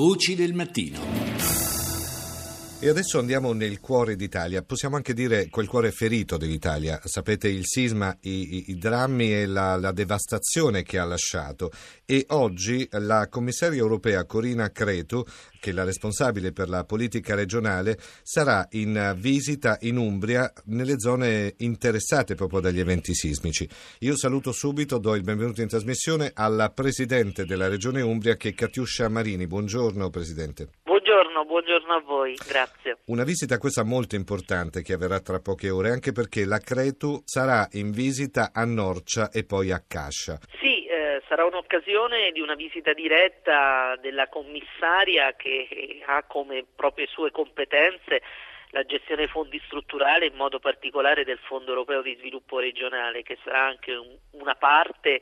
Voci del mattino. E adesso andiamo nel cuore d'Italia, possiamo anche dire quel cuore ferito dell'Italia. Sapete il sisma, i, i, drammi e la, la, devastazione che ha lasciato. E oggi la commissaria europea Corina Cretu, che è la responsabile per la politica regionale, sarà in visita in Umbria nelle zone interessate proprio dagli eventi sismici. Io saluto subito, do il benvenuto in trasmissione alla presidente della regione Umbria che è Katiuscia Marini. Buongiorno Presidente. Buongiorno, a voi, grazie. Una visita questa molto importante che avverrà tra poche ore, anche perché la Cretu sarà in visita a Norcia e poi a Cascia. Sì, eh, sarà un'occasione di una visita diretta della commissaria che ha come proprie sue competenze la gestione dei fondi strutturali, in modo particolare del Fondo europeo di sviluppo regionale, che sarà anche un, una parte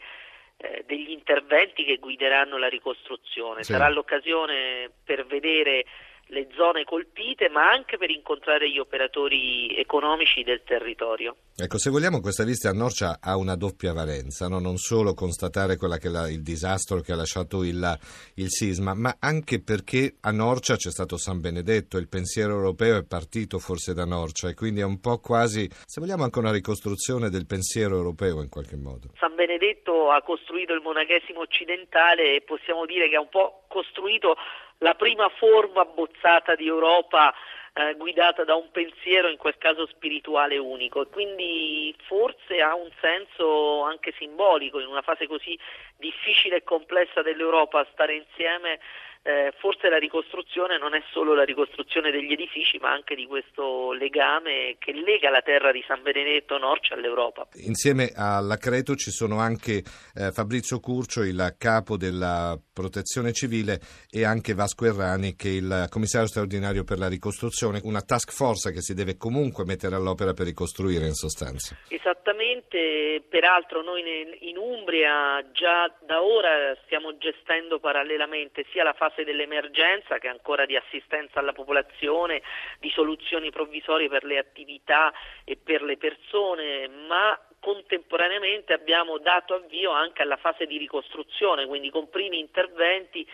eh, degli interventi che guideranno la ricostruzione. Sì. Sarà l'occasione per vedere le zone colpite, ma anche per incontrare gli operatori economici del territorio. Ecco, se vogliamo, questa visita a Norcia ha una doppia valenza, no? non solo constatare la, il disastro che ha lasciato il, il, sisma, ma anche perché a Norcia c'è stato San Benedetto, il pensiero europeo è partito forse da Norcia e quindi è un po' quasi, se vogliamo, anche una ricostruzione del pensiero europeo in qualche modo. San Benedetto ha costruito il monachesimo occidentale e possiamo dire che ha un po' costruito la prima forma abbozzata di Europa eh, guidata da un pensiero, in quel caso spirituale unico, quindi forse ha un senso anche simbolico in una fase così difficile e complessa dell'Europa stare insieme eh, forse la ricostruzione non è solo la ricostruzione degli edifici, ma anche di questo legame che lega la terra di San Benedetto Norcia all'Europa. Insieme alla Creto ci sono anche eh, Fabrizio Curcio, il capo della protezione civile, e anche Vasco Errani, che è il commissario straordinario per la ricostruzione, una task force che si deve comunque mettere all'opera per ricostruire in sostanza. Esattamente, peraltro noi in Umbria già da ora stiamo gestendo parallelamente sia la fase dell'emergenza che ancora di assistenza alla popolazione, di soluzioni provvisorie per le attività e per le persone, ma contemporaneamente abbiamo dato avvio anche alla fase di ricostruzione, quindi con primi interventi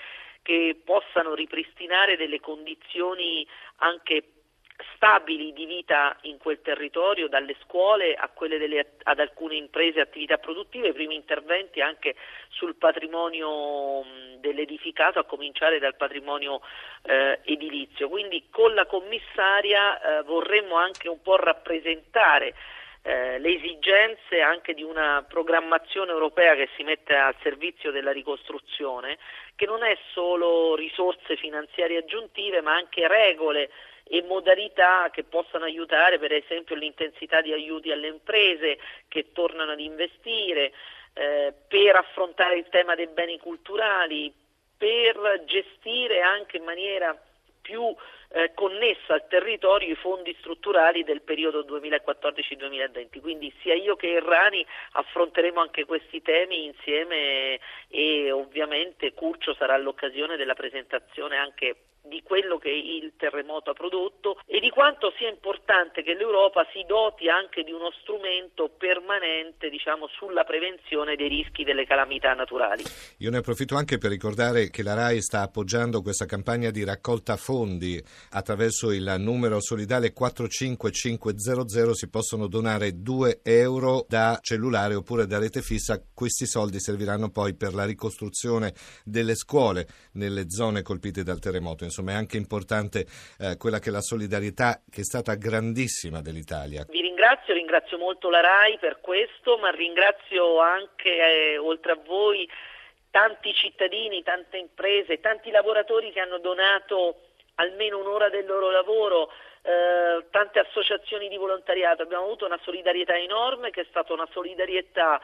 che possano ripristinare delle condizioni anche stabili di vita in quel territorio, dalle scuole a quelle delle, ad alcune imprese e attività produttive, primi interventi anche sul patrimonio dell'edificato, a cominciare dal patrimonio eh, edilizio. Quindi con la commissaria eh, vorremmo anche un po' rappresentare eh, le esigenze anche di una programmazione europea che si mette al servizio della ricostruzione, che non è solo risorse finanziarie aggiuntive, ma anche regole e modalità che possano aiutare per esempio l'intensità di aiuti alle imprese che tornano ad investire, eh, per affrontare il tema dei beni culturali, per gestire anche in maniera più eh, connessa al territorio i fondi strutturali del periodo 2014-2020. Quindi sia io che Errani affronteremo anche questi temi insieme e ovviamente Curcio sarà l'occasione della presentazione anche di quello che il terremoto ha prodotto e di quanto sia importante che l'Europa si doti anche di uno strumento permanente diciamo, sulla prevenzione dei rischi delle calamità naturali. Io ne approfitto anche per ricordare che la RAI sta appoggiando questa campagna di raccolta fondi attraverso il numero solidale 45500 si possono donare 2 euro da cellulare oppure da rete fissa. Questi soldi serviranno poi per la ricostruzione delle scuole nelle zone colpite dal terremoto insomma è anche importante eh, quella che è la solidarietà che è stata grandissima dell'Italia. Vi ringrazio, ringrazio molto la RAI per questo, ma ringrazio anche, eh, oltre a voi, tanti cittadini, tante imprese, tanti lavoratori che hanno donato almeno un'ora del loro lavoro, eh, tante associazioni di volontariato, abbiamo avuto una solidarietà enorme che è stata una solidarietà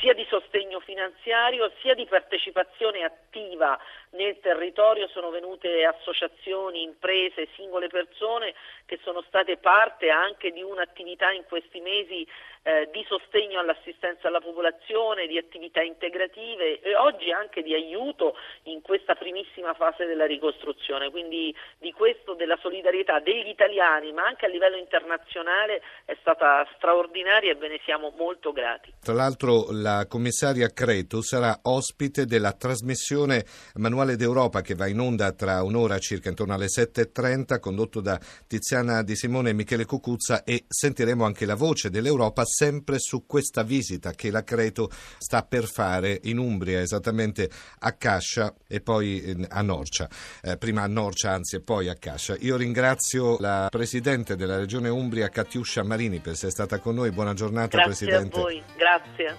sia di sostegno finanziario sia di partecipazione attiva nel territorio sono venute associazioni, imprese, singole persone che sono state parte anche di un'attività in questi mesi eh, di sostegno all'assistenza alla popolazione, di attività integrative e oggi anche di aiuto in questa primissima fase della ricostruzione. Quindi di questo, della solidarietà degli italiani, ma anche a livello internazionale, è stata straordinaria e ve ne siamo molto grati. Tra l'altro la commissaria Cretu sarà ospite della trasmissione Manuale d'Europa che va in onda tra un'ora circa intorno alle 7.30 condotto da Tiziana Di Simone e Michele Cucuzza e sentiremo anche la voce dell'Europa sempre su questa visita che la Creto sta per fare in Umbria, esattamente a Cascia e poi a Norcia. Eh, prima a Norcia, anzi, e poi a Cascia. Io ringrazio la Presidente della Regione Umbria, Catiuscia Marini, per essere stata con noi. Buona giornata, Grazie Presidente. Grazie a voi. Grazie.